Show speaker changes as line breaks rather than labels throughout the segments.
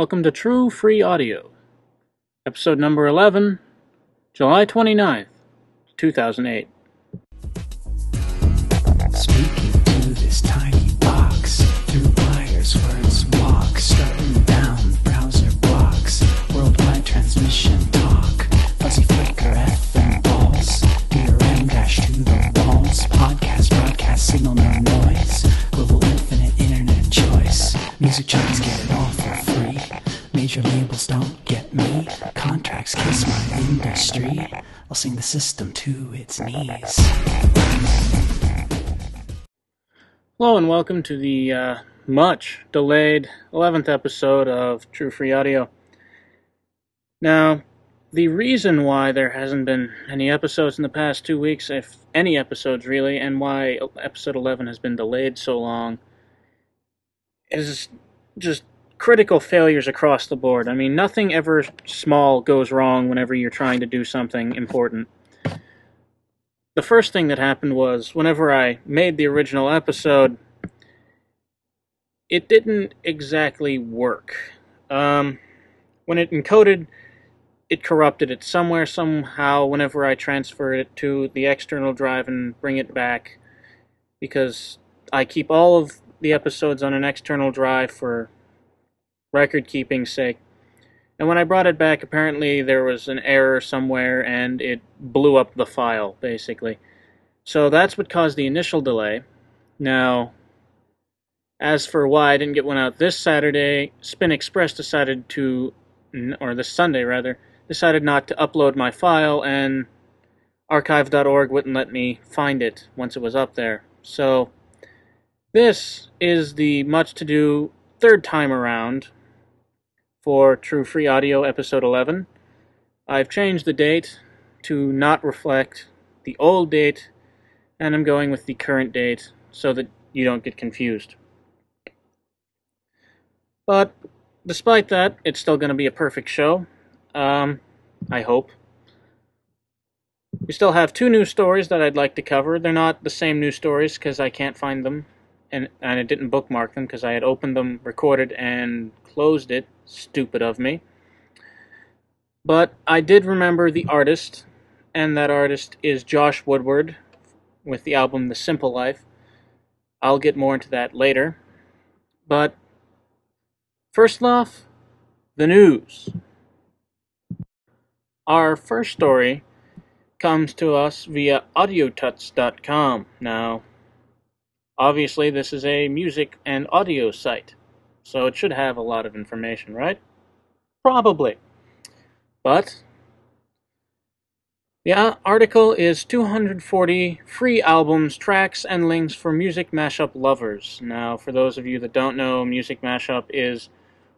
Welcome to True Free Audio, episode number 11, July 29th, 2008.
Industry, I'll sing the system to its knees.
Hello and welcome to the uh, much delayed 11th episode of True Free Audio. Now, the reason why there hasn't been any episodes in the past two weeks, if any episodes really, and why episode 11 has been delayed so long, is just critical failures across the board. I mean, nothing ever small goes wrong whenever you're trying to do something important. The first thing that happened was whenever I made the original episode, it didn't exactly work. Um, when it encoded, it corrupted it somewhere, somehow, whenever I transferred it to the external drive and bring it back, because I keep all of the episodes on an external drive for record keeping sake. And when I brought it back, apparently there was an error somewhere and it blew up the file, basically. So that's what caused the initial delay. Now, as for why I didn't get one out this Saturday, SpinXpress decided to, or this Sunday rather, decided not to upload my file, and archive.org wouldn't let me find it once it was up there. So, this is the much to do third time around for True Free Audio episode 11. I've changed the date to not reflect the old date, and I'm going with the current date so that you don't get confused. But despite that, it's still going to be a perfect show. Um, I hope. We still have two new stories that I'd like to cover. They're not the same new stories because I can't find them, and, and I didn't bookmark them because I had opened them, recorded, and closed it. Stupid of me. But I did remember the artist, and that artist is Josh Woodward with the album The Simple Life. I'll get more into that later. But First off, the news. Our first story comes to us via audiotuts.com. Now, obviously, this is a music and audio site, so it should have a lot of information, right? Probably. But, the article is 240 free albums, tracks, and links for music mashup lovers. Now, for those of you that don't know, music mashup is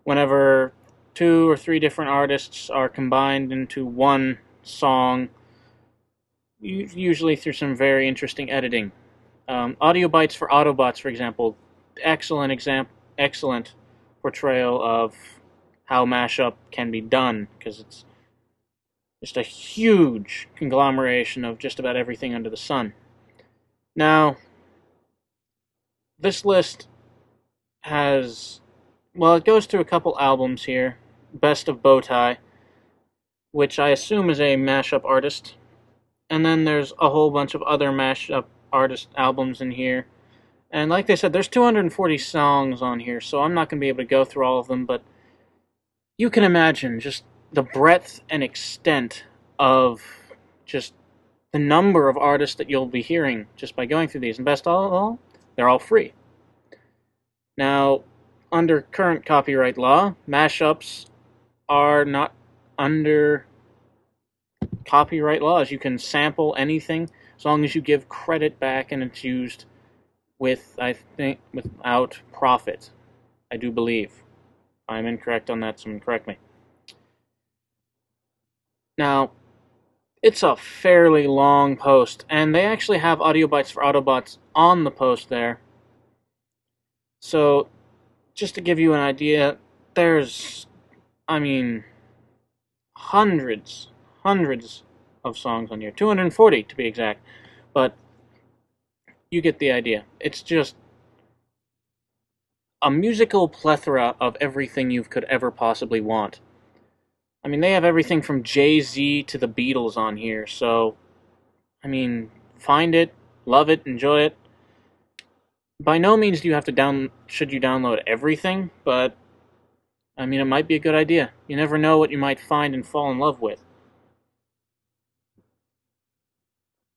whenever two or three different artists are combined into one song, usually through some very interesting editing. Um, Audio Bytes for Autobots, for example, excellent example, excellent portrayal of how mashup can be done because it's just a huge conglomeration of just about everything under the sun. Now, this list has well, it goes through a couple albums here. Best of Bootie, which I assume is a mashup artist. And then there's a whole bunch of other mashup artist albums in here. And like they said, there's 240 songs on here, so I'm not going to be able to go through all of them, but you can imagine just the breadth and extent of just the number of artists that you'll be hearing just by going through these. And best of all, they're all free. Now, under current copyright law, mashups are not under copyright laws. You can sample anything as long as you give credit back and it's used with, I think, without profit. I do believe. I'm incorrect on that, someone correct me. Now, it's a fairly long post, and they actually have audio bites for Autobots on the post there. So just to give you an idea, there's, I mean, hundreds, hundreds of songs on here. 240 to be exact. But you get the idea. It's just a musical plethora of everything you could ever possibly want. I mean, they have everything from Jay Z to the Beatles on here, so, I mean, find it, love it, enjoy it. By no means do you have to down should you download everything, but I mean, it might be a good idea. You never know what you might find and fall in love with.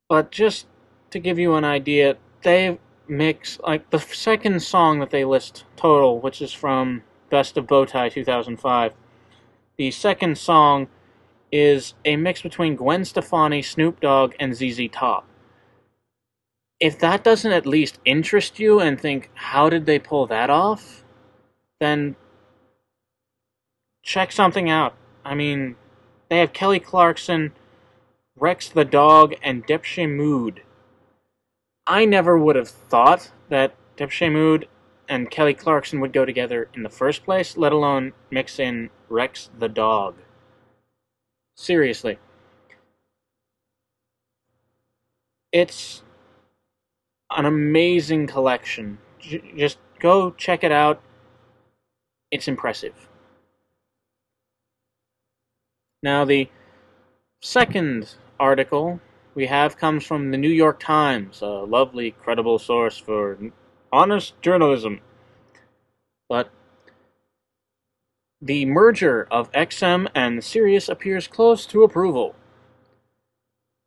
But just to give you an idea, they mix like the second song that they list total, which is from Best of Bootie 2005. The second song is a mix between Gwen Stefani, Snoop Dogg, and ZZ Top. If that doesn't at least interest you and think, how did they pull that off? Then check something out. I mean, they have Kelly Clarkson, Rex the Dog, and Depeche Mode. I never would have thought that Depeche Mode and Kelly Clarkson would go together in the first place, let alone mix in Rex the Dog. Seriously. It's an amazing collection. J- just go check it out. It's impressive. Now, the second article we have comes from the New York Times, a lovely, credible source for honest journalism. But the merger of XM and Sirius appears close to approval.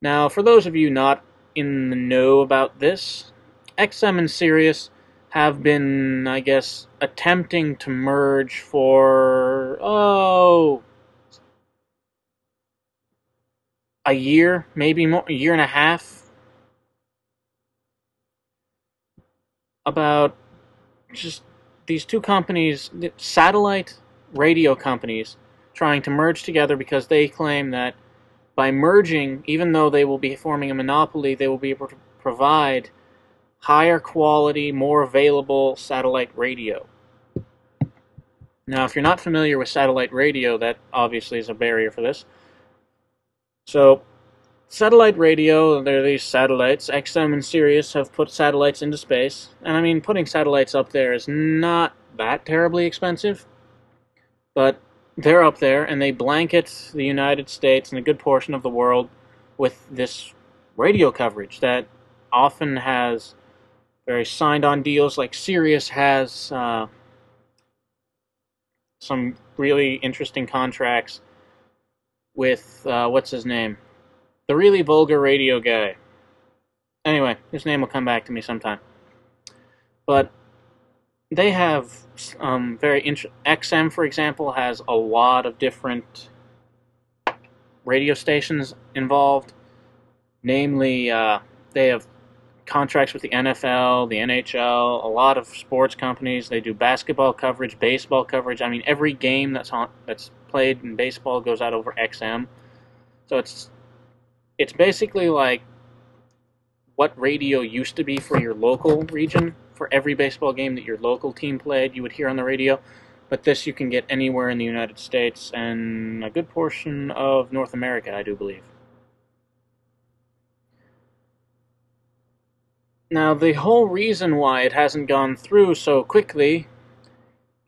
Now, for those of you not in the know about this, XM and Sirius have been, I guess, attempting to merge for, oh, a year, maybe more, a year and a half. About just these two companies, satellite radio companies, trying to merge together because they claim that by merging, even though they will be forming a monopoly, they will be able to provide higher quality, more available satellite radio. Now, if you're not familiar with satellite radio, that obviously is a barrier for this. So, satellite radio, there are these satellites. XM and Sirius have put satellites into space. And I mean, putting satellites up there is not that terribly expensive. But they're up there and they blanket the United States and a good portion of the world with this radio coverage that often has very signed on deals like Sirius has uh, some really interesting contracts with uh, what's his name? The really vulgar radio guy. Anyway, his name will come back to me sometime. But they have um, very int- XM, for example, has a lot of different radio stations involved. Namely, uh, they have contracts with the NFL, the NHL, a lot of sports companies. They do basketball coverage, baseball coverage. I mean, every game that's on that's played in baseball goes out over XM. So it's it's basically like what radio used to be for your local region. For every baseball game that your local team played, you would hear on the radio. But this you can get anywhere in the United States and a good portion of North America, I do believe. Now, the whole reason why it hasn't gone through so quickly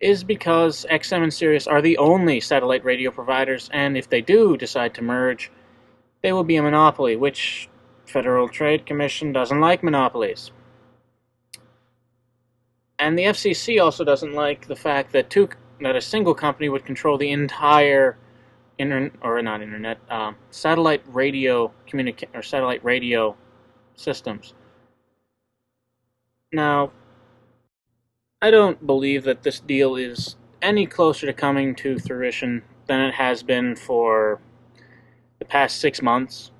is because XM and Sirius are the only satellite radio providers, and if they do decide to merge, they will be a monopoly, which Federal Trade Commission doesn't like monopolies. And the FCC also doesn't like the fact that two that a single company would control the entire internet or not internet um, satellite radio communica- or satellite radio systems. Now, I don't believe that this deal is any closer to coming to fruition than it has been for the past six months.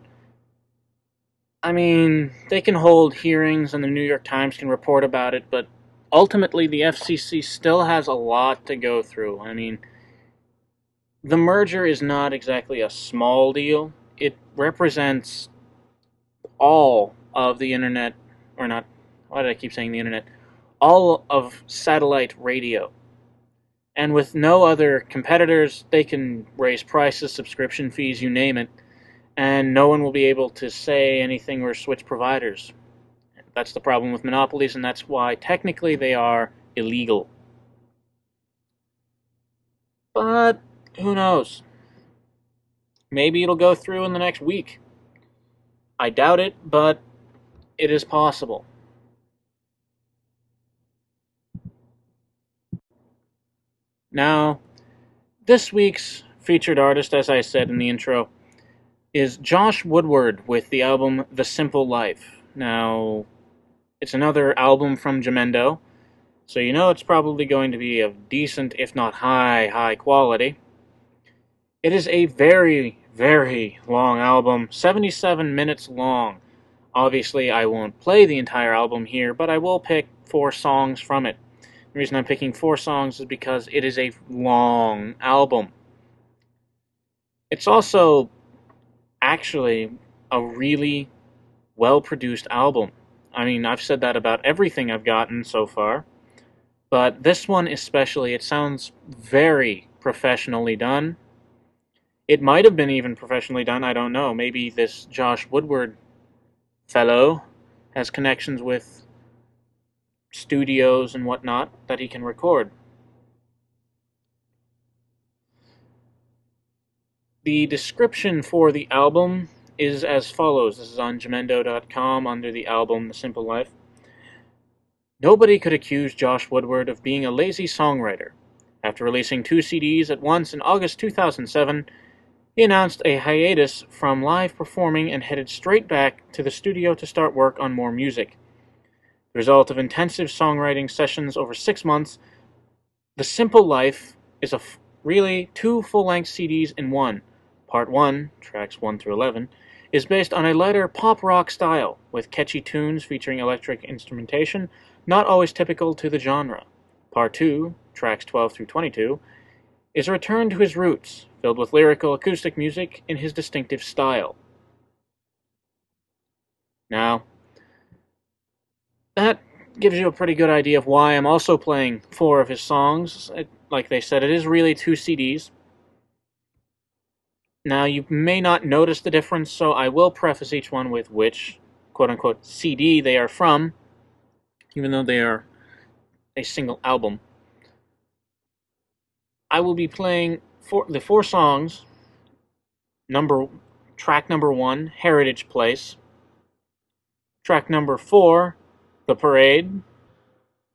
I mean, they can hold hearings and the New York Times can report about it, but ultimately the FCC still has a lot to go through. I mean, the merger is not exactly a small deal. It represents all of the internet, or not why did I keep saying the internet? All of satellite radio. And with no other competitors, they can raise prices, subscription fees, you name it, and no one will be able to say anything or switch providers. That's the problem with monopolies, and that's why technically they are illegal. But who knows? Maybe it'll go through in the next week. I doubt it, but it is possible. Now, this week's featured artist, as I said in the intro, is Josh Woodward with the album The Simple Life. Now, it's another album from Jamendo, so you know it's probably going to be of decent, if not high, high quality. It is a very, very long album, 77 minutes long. Obviously, I won't play the entire album here, but I will pick four songs from it. The reason I'm picking four songs is because it is a long album. It's also actually a really well produced album. I mean, I've said that about everything I've gotten so far, but this one especially, it sounds very professionally done. It might have been even professionally done, I don't know. Maybe this Josh Woodward fellow has connections with studios and whatnot that he can record. The description for the album is as follows. This is on Jamendo.com under the album The Simple Life. Nobody could accuse Josh Woodward of being a lazy songwriter. After releasing two CDs at once in August 2007, he announced a hiatus from live performing and headed straight back to the studio to start work on more music. The result of intensive songwriting sessions over six months, The Simple Life is a really two full length CDs in one. Part 1, tracks 1 through 11, is based on a lighter pop rock style, with catchy tunes featuring electric instrumentation, not always typical to the genre. Part 2, tracks 12 through 22, is a return to his roots, filled with lyrical acoustic music in his distinctive style. Now, that gives you a pretty good idea of why I'm also playing four of his songs. It, like they said, it is really two CDs. Now, you may not notice the difference, so I will preface each one with which quote unquote CD they are from, even though they are a single album. I will be playing four, the four songs. Number track number one, Heritage Place. Track number four, The Parade.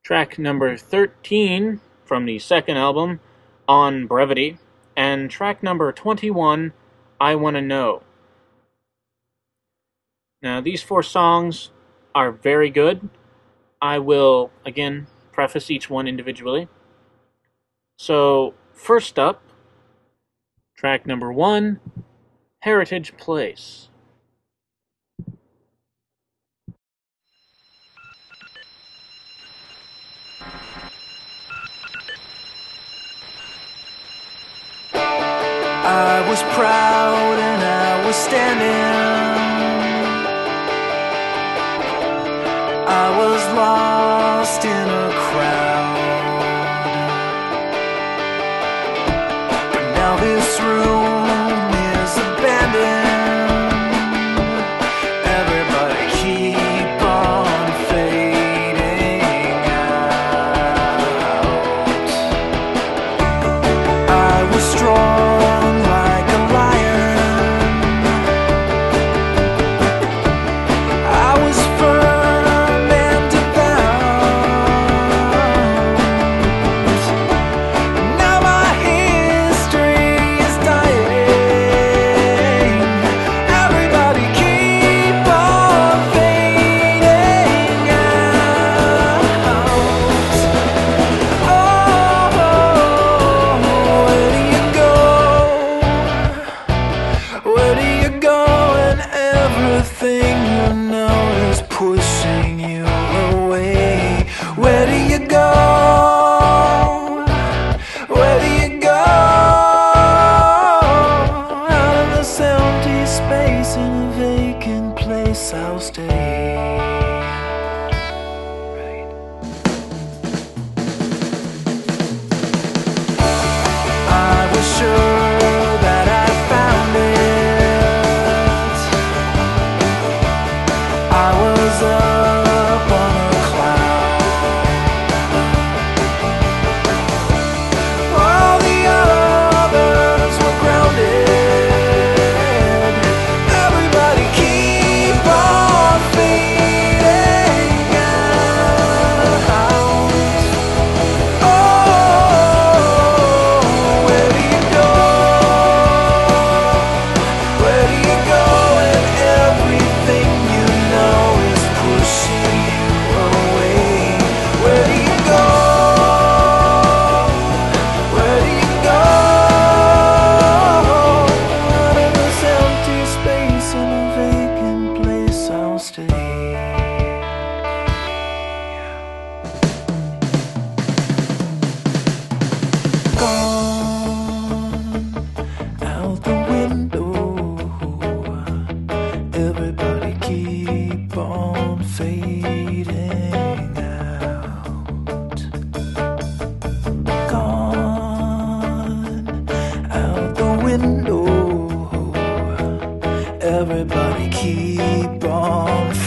Track number 13 from the second album, On Brevity. And track number 21, I Wanna Know. Now, these four songs are very good. I will, again, preface each one individually. So, first up, track number one Heritage Place.
I was proud and I was standing.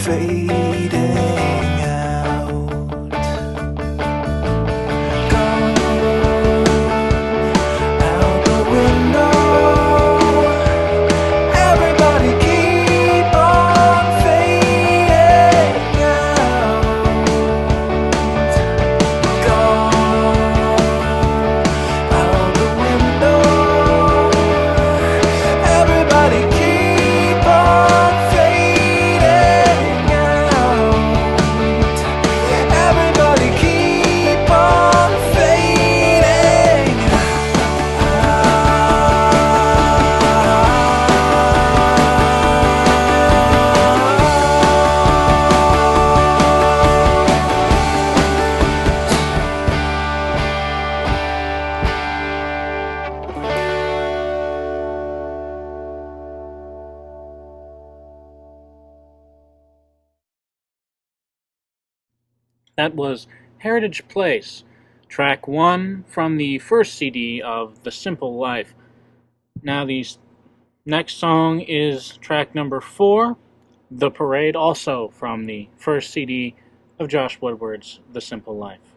afraid Heritage Place, track one from the first CD of The Simple Life. Now, the next song is track number four, The Parade, also from the first CD of Josh Woodward's The Simple Life.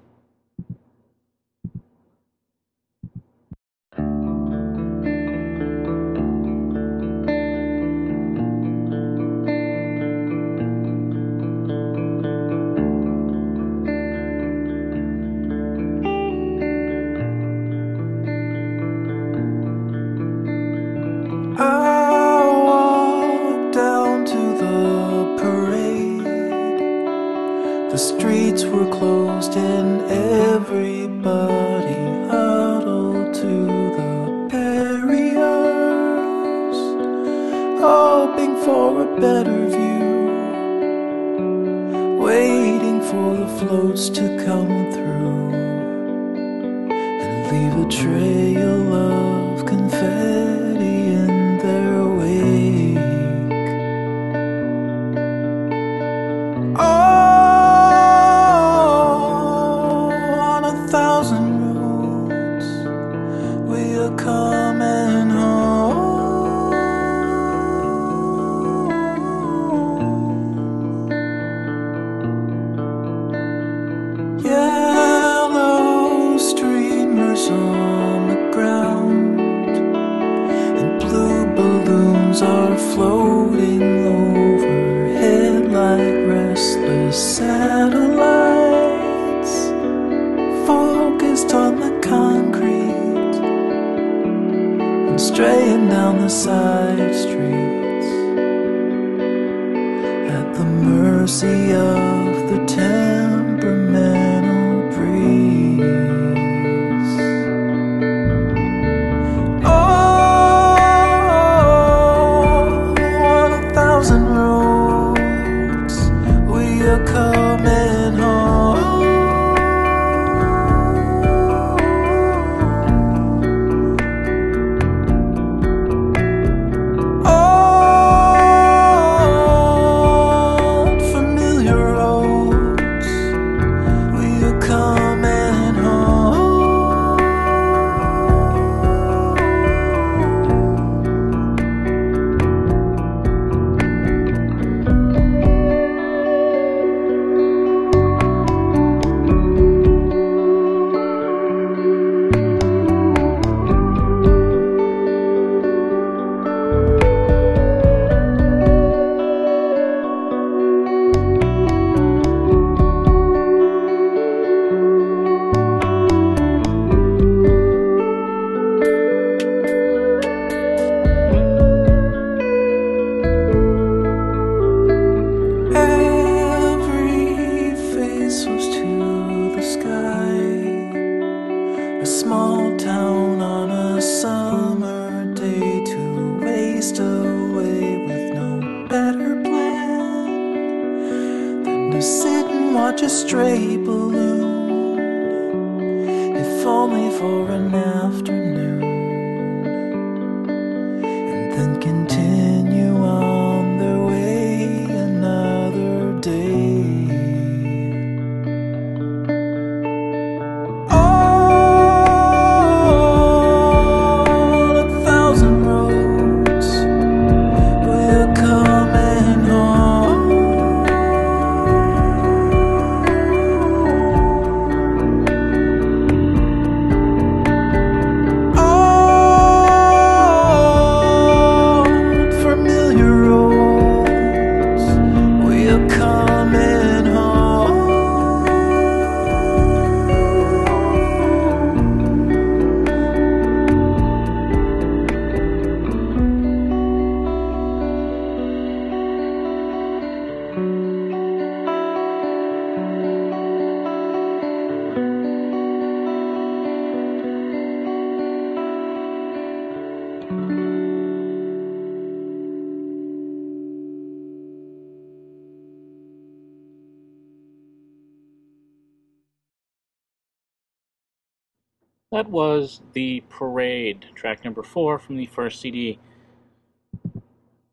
That was The Parade, track number four from the first CD.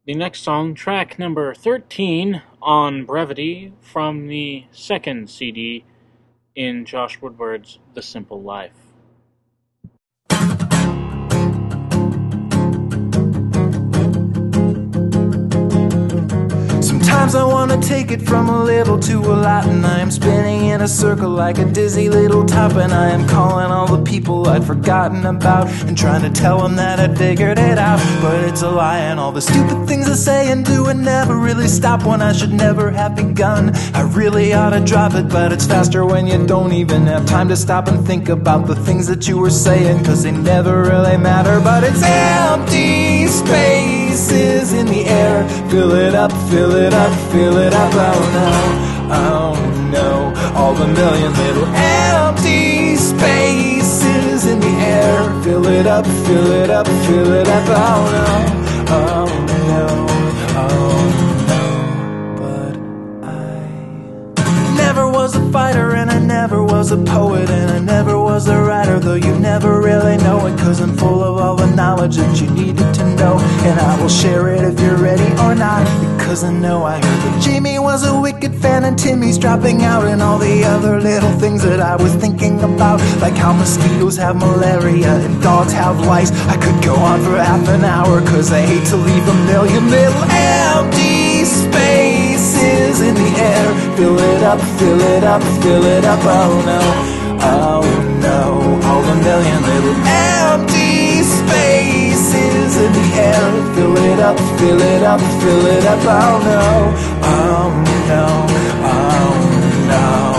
The next song, track number 13 on Brevity from the second CD,
in Josh Woodward's The Simple Life.
Sometimes I wanna take it from a little to a lot, and I am spinning in a circle like a dizzy little top, and I am calling all the people I'd forgotten about, and trying to tell them that I'd figured it out. But it's a lie, and all the stupid things I say and do and never really stop when I should never have begun. I really ought to drop it, but it's faster when you don't even have time to stop and think about the things that you were saying, cause they never really matter. But it's empty spaces in the air. Fill it up, fill it up, fill it up. Oh no, oh no. All the million little empty spaces in the air. Fill it up, fill it up, fill it up. Oh no, oh no, oh was a fighter and I never was a poet and I never was a writer though you never really know it cause I'm full of all the knowledge that you needed to know. And I will share it if you're ready or not because I know I heard that Jimmy was a wicked fan and Timmy's dropping out and all the other little things that I was thinking about like how mosquitoes have malaria and dogs have lice. I could go on for half an hour cause I hate to leave a million little empty air fill it up fill it up fill it up oh no oh no. All the million little empty spaces in the air. Fill it up fill it up fill it up oh no oh no oh no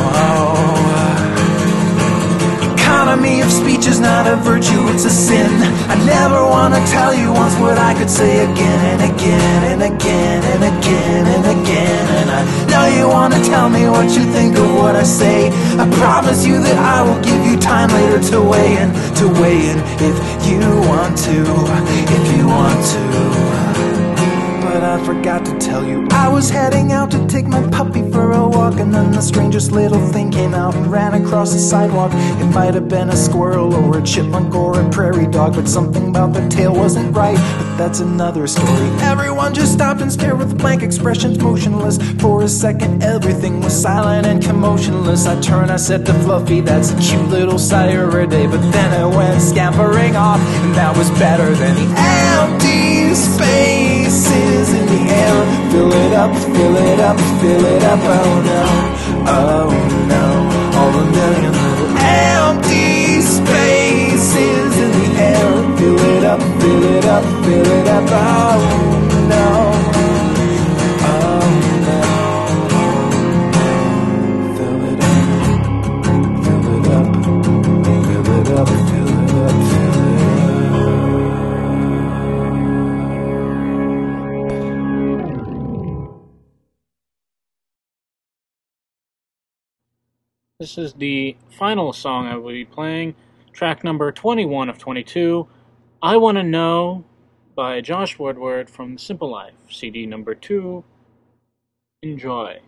Economy of speech is not a virtue, it's a sin. I never wanna tell you once what I could say again and again and again and again and again. And I know you wanna tell me what you think of what I say. I promise you that I will give you time later to weigh in, to weigh in if you want to, if you want to. But I forgot to tell you. I was heading out to take my puppy for a walk And then the strangest little thing came out and ran across the sidewalk. It might have been a squirrel or a chipmunk or a prairie dog But something about the tail wasn't right. But that's another story. Everyone just stopped and stared with blank expressions motionless. For a second everything was silent and commotionless. I turned, I said to Fluffy that's a cute little Saturday But then it went scampering off And that was better than the empty spaces air Fill it up, fill it up, fill it up, oh no, oh no. All the million little empty spaces in the air. Fill it up, fill it up, fill it up, oh no
This is the final song I will be playing, track number 21 of 22, I Want to Know by Josh Woodward from Simple Life, CD number 2. Enjoy.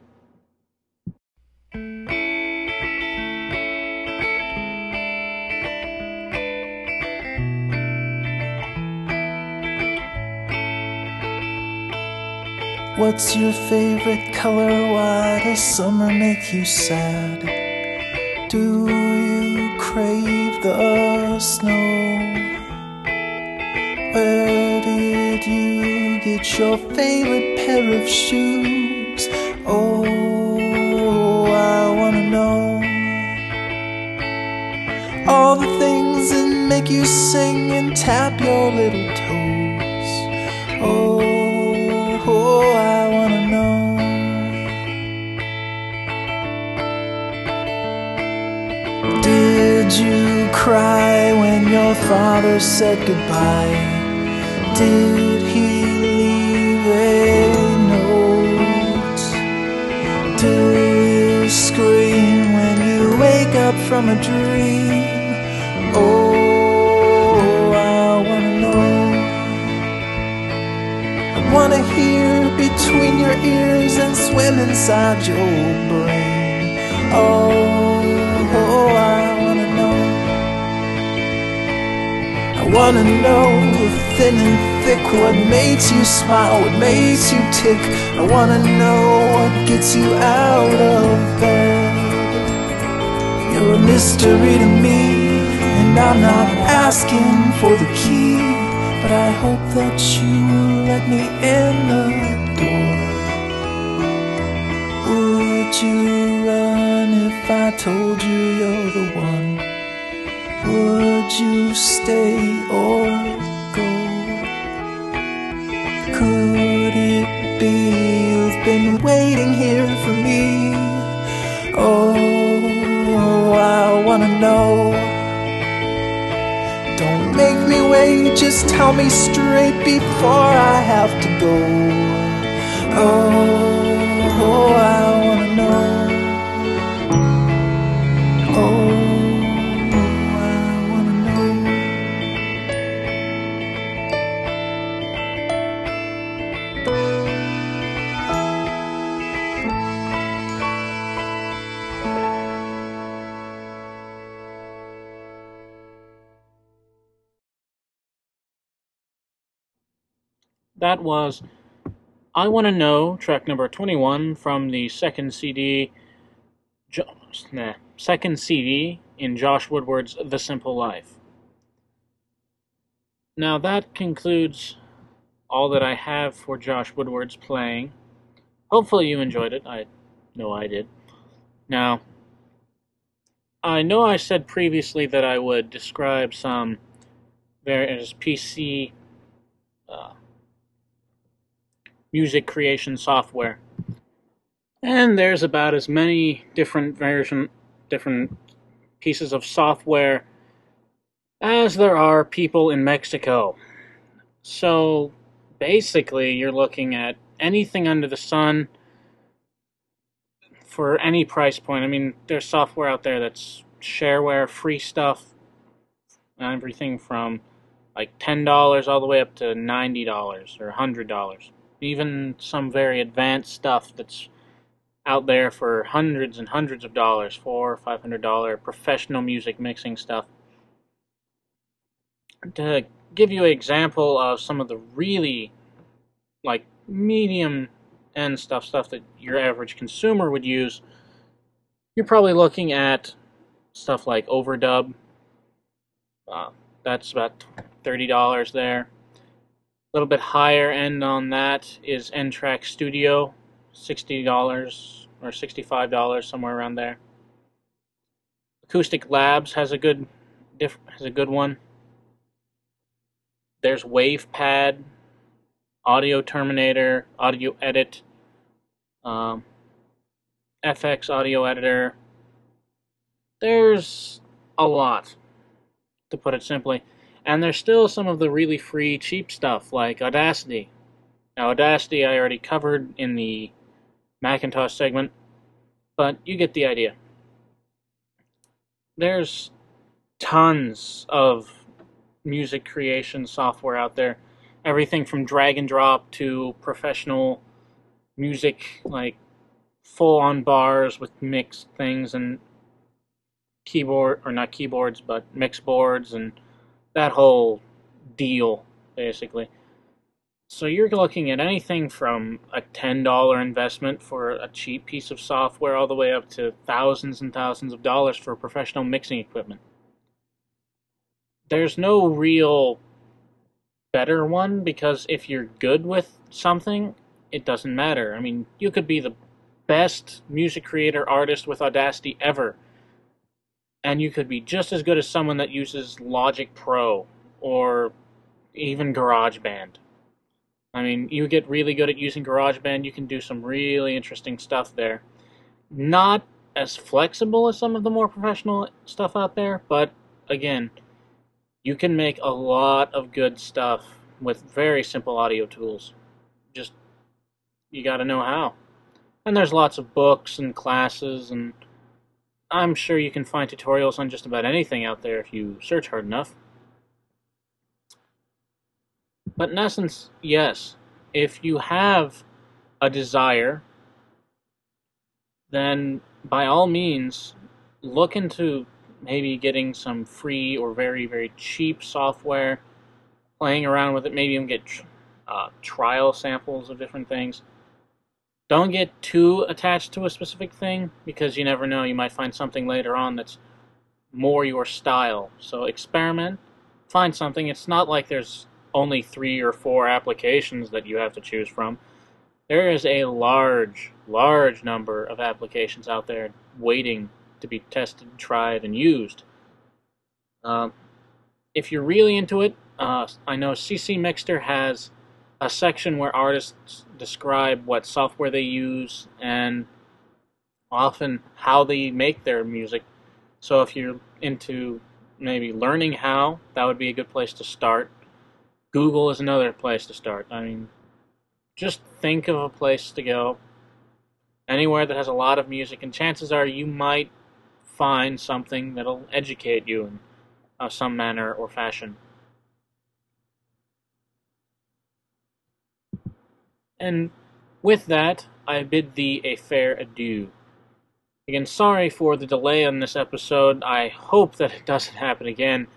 What's your favorite color? Why does summer make you sad? Do you crave the snow? Where did you get your favorite pair of shoes? Oh, I wanna know all the things that make you sing and tap your little toes. Oh, you cry when your father said goodbye? Did he leave a note? Do you scream when you wake up from a dream? Oh, I wanna know. I wanna hear between your ears and swim inside your brain. Oh, wanna know thin and thick what makes you smile, what makes you tick. I wanna know what gets you out of bed. You're a mystery to me, and I'm not asking for the key, but I hope that you will let me in the door. Would you run if I told you you're the one? Would you stay or go? Could it be you've been waiting here for me? Oh, I wanna know. Don't make me wait, just tell me straight before I have to go. Oh, oh I
That was I Want to Know, track number 21 from the second CD, jo- nah, second CD in Josh Woodward's The Simple Life. Now that concludes all that I have for Josh Woodward's playing. Hopefully you enjoyed it. I know I did. Now, I know I said previously that I would describe some various PC uh, music creation software. And there's about as many different version different pieces of software as there are people in Mexico. So basically you're looking at anything under the sun for any price point. I mean, there's software out there that's shareware, free stuff, everything from like $10 all the way up to $90 or $100 even some very advanced stuff that's out there for hundreds and hundreds of dollars, four or five hundred dollar professional music mixing stuff. To give you an example of some of the really like medium end stuff, stuff that your average consumer would use, you're probably looking at stuff like Overdub. Uh, that's about thirty dollars there. A little bit higher end on that is N-Track Studio, sixty dollars or sixty-five dollars, somewhere around there. Acoustic Labs has a good has a good one. There's WavePad, Audio Terminator, Audio Edit, um, FX Audio Editor. There's a lot, to put it simply. And there's still some of the really free, cheap stuff like Audacity. Now, Audacity I already covered in the Macintosh segment, but you get the idea. There's tons of music creation software out there. Everything from drag and drop to professional music, like full on bars with mixed things and keyboard, or not keyboards, but mix boards and that whole deal, basically. So you're looking at anything from a $10 investment for a cheap piece of software all the way up to thousands and thousands of dollars for professional mixing equipment. There's no real better one because if you're good with something, it doesn't matter. I mean, you could be the best music creator artist with Audacity ever, and you could be just as good as someone that uses Logic Pro or even GarageBand. I mean, you get really good at using GarageBand, you can do some really interesting stuff there. Not as flexible as some of the more professional stuff out there, but again, you can make a lot of good stuff with very simple audio tools. Just you got to know how. And there's lots of books and classes and I'm sure you can find tutorials on just about anything out there if you search hard enough. But in essence, yes, if you have a desire, then by all means, look into maybe getting some free or very, very cheap software, playing around with it, maybe even get uh, trial samples of different things. Don't get too attached to a specific thing because you never know, you might find something later on that's more your style. So experiment, find something. It's not like there's only three or four applications that you have to choose from. There is a large, large number of applications out there waiting to be tested, tried, and used. Uh, if you're really into it, uh, I know CC Mixter has a section where artists describe what software they use and often how they make their music. So if you're into maybe learning how, that would be a good place to start. Google is another place to start. I mean, just think of a place to go anywhere that has a lot of music, and chances are you might find something that'll educate you in uh, some manner or fashion. And with that, I bid thee a fair adieu. Again, sorry for the delay on this episode. I hope that it doesn't happen again.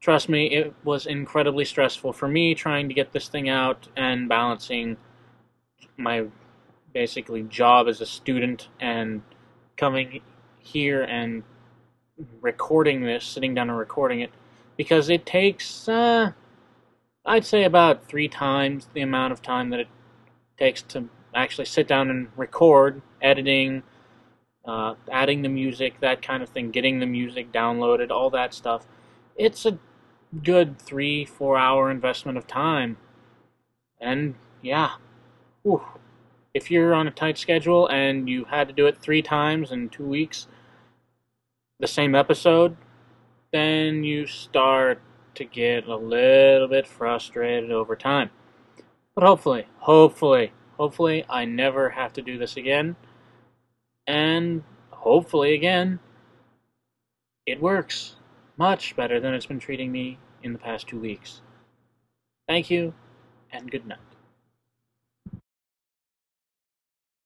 Trust me, it was incredibly stressful for me trying to get this thing out and balancing my basically job as a student and coming here and recording this, sitting down and recording it, because it takes, uh, I'd say about three times the amount of time that it takes to actually sit down and record, editing, uh, adding the music, that kind of thing, getting the music downloaded, all that stuff. It's a good three, four hour investment of time. And yeah, whew. if you're on a tight schedule and you had to do it three times in two weeks, the same episode, then you start to get a little bit frustrated over time. But hopefully, hopefully, hopefully, I never have to do this again. And hopefully, again, it works much better than it's been treating me in the past two weeks. Thank you, and good night.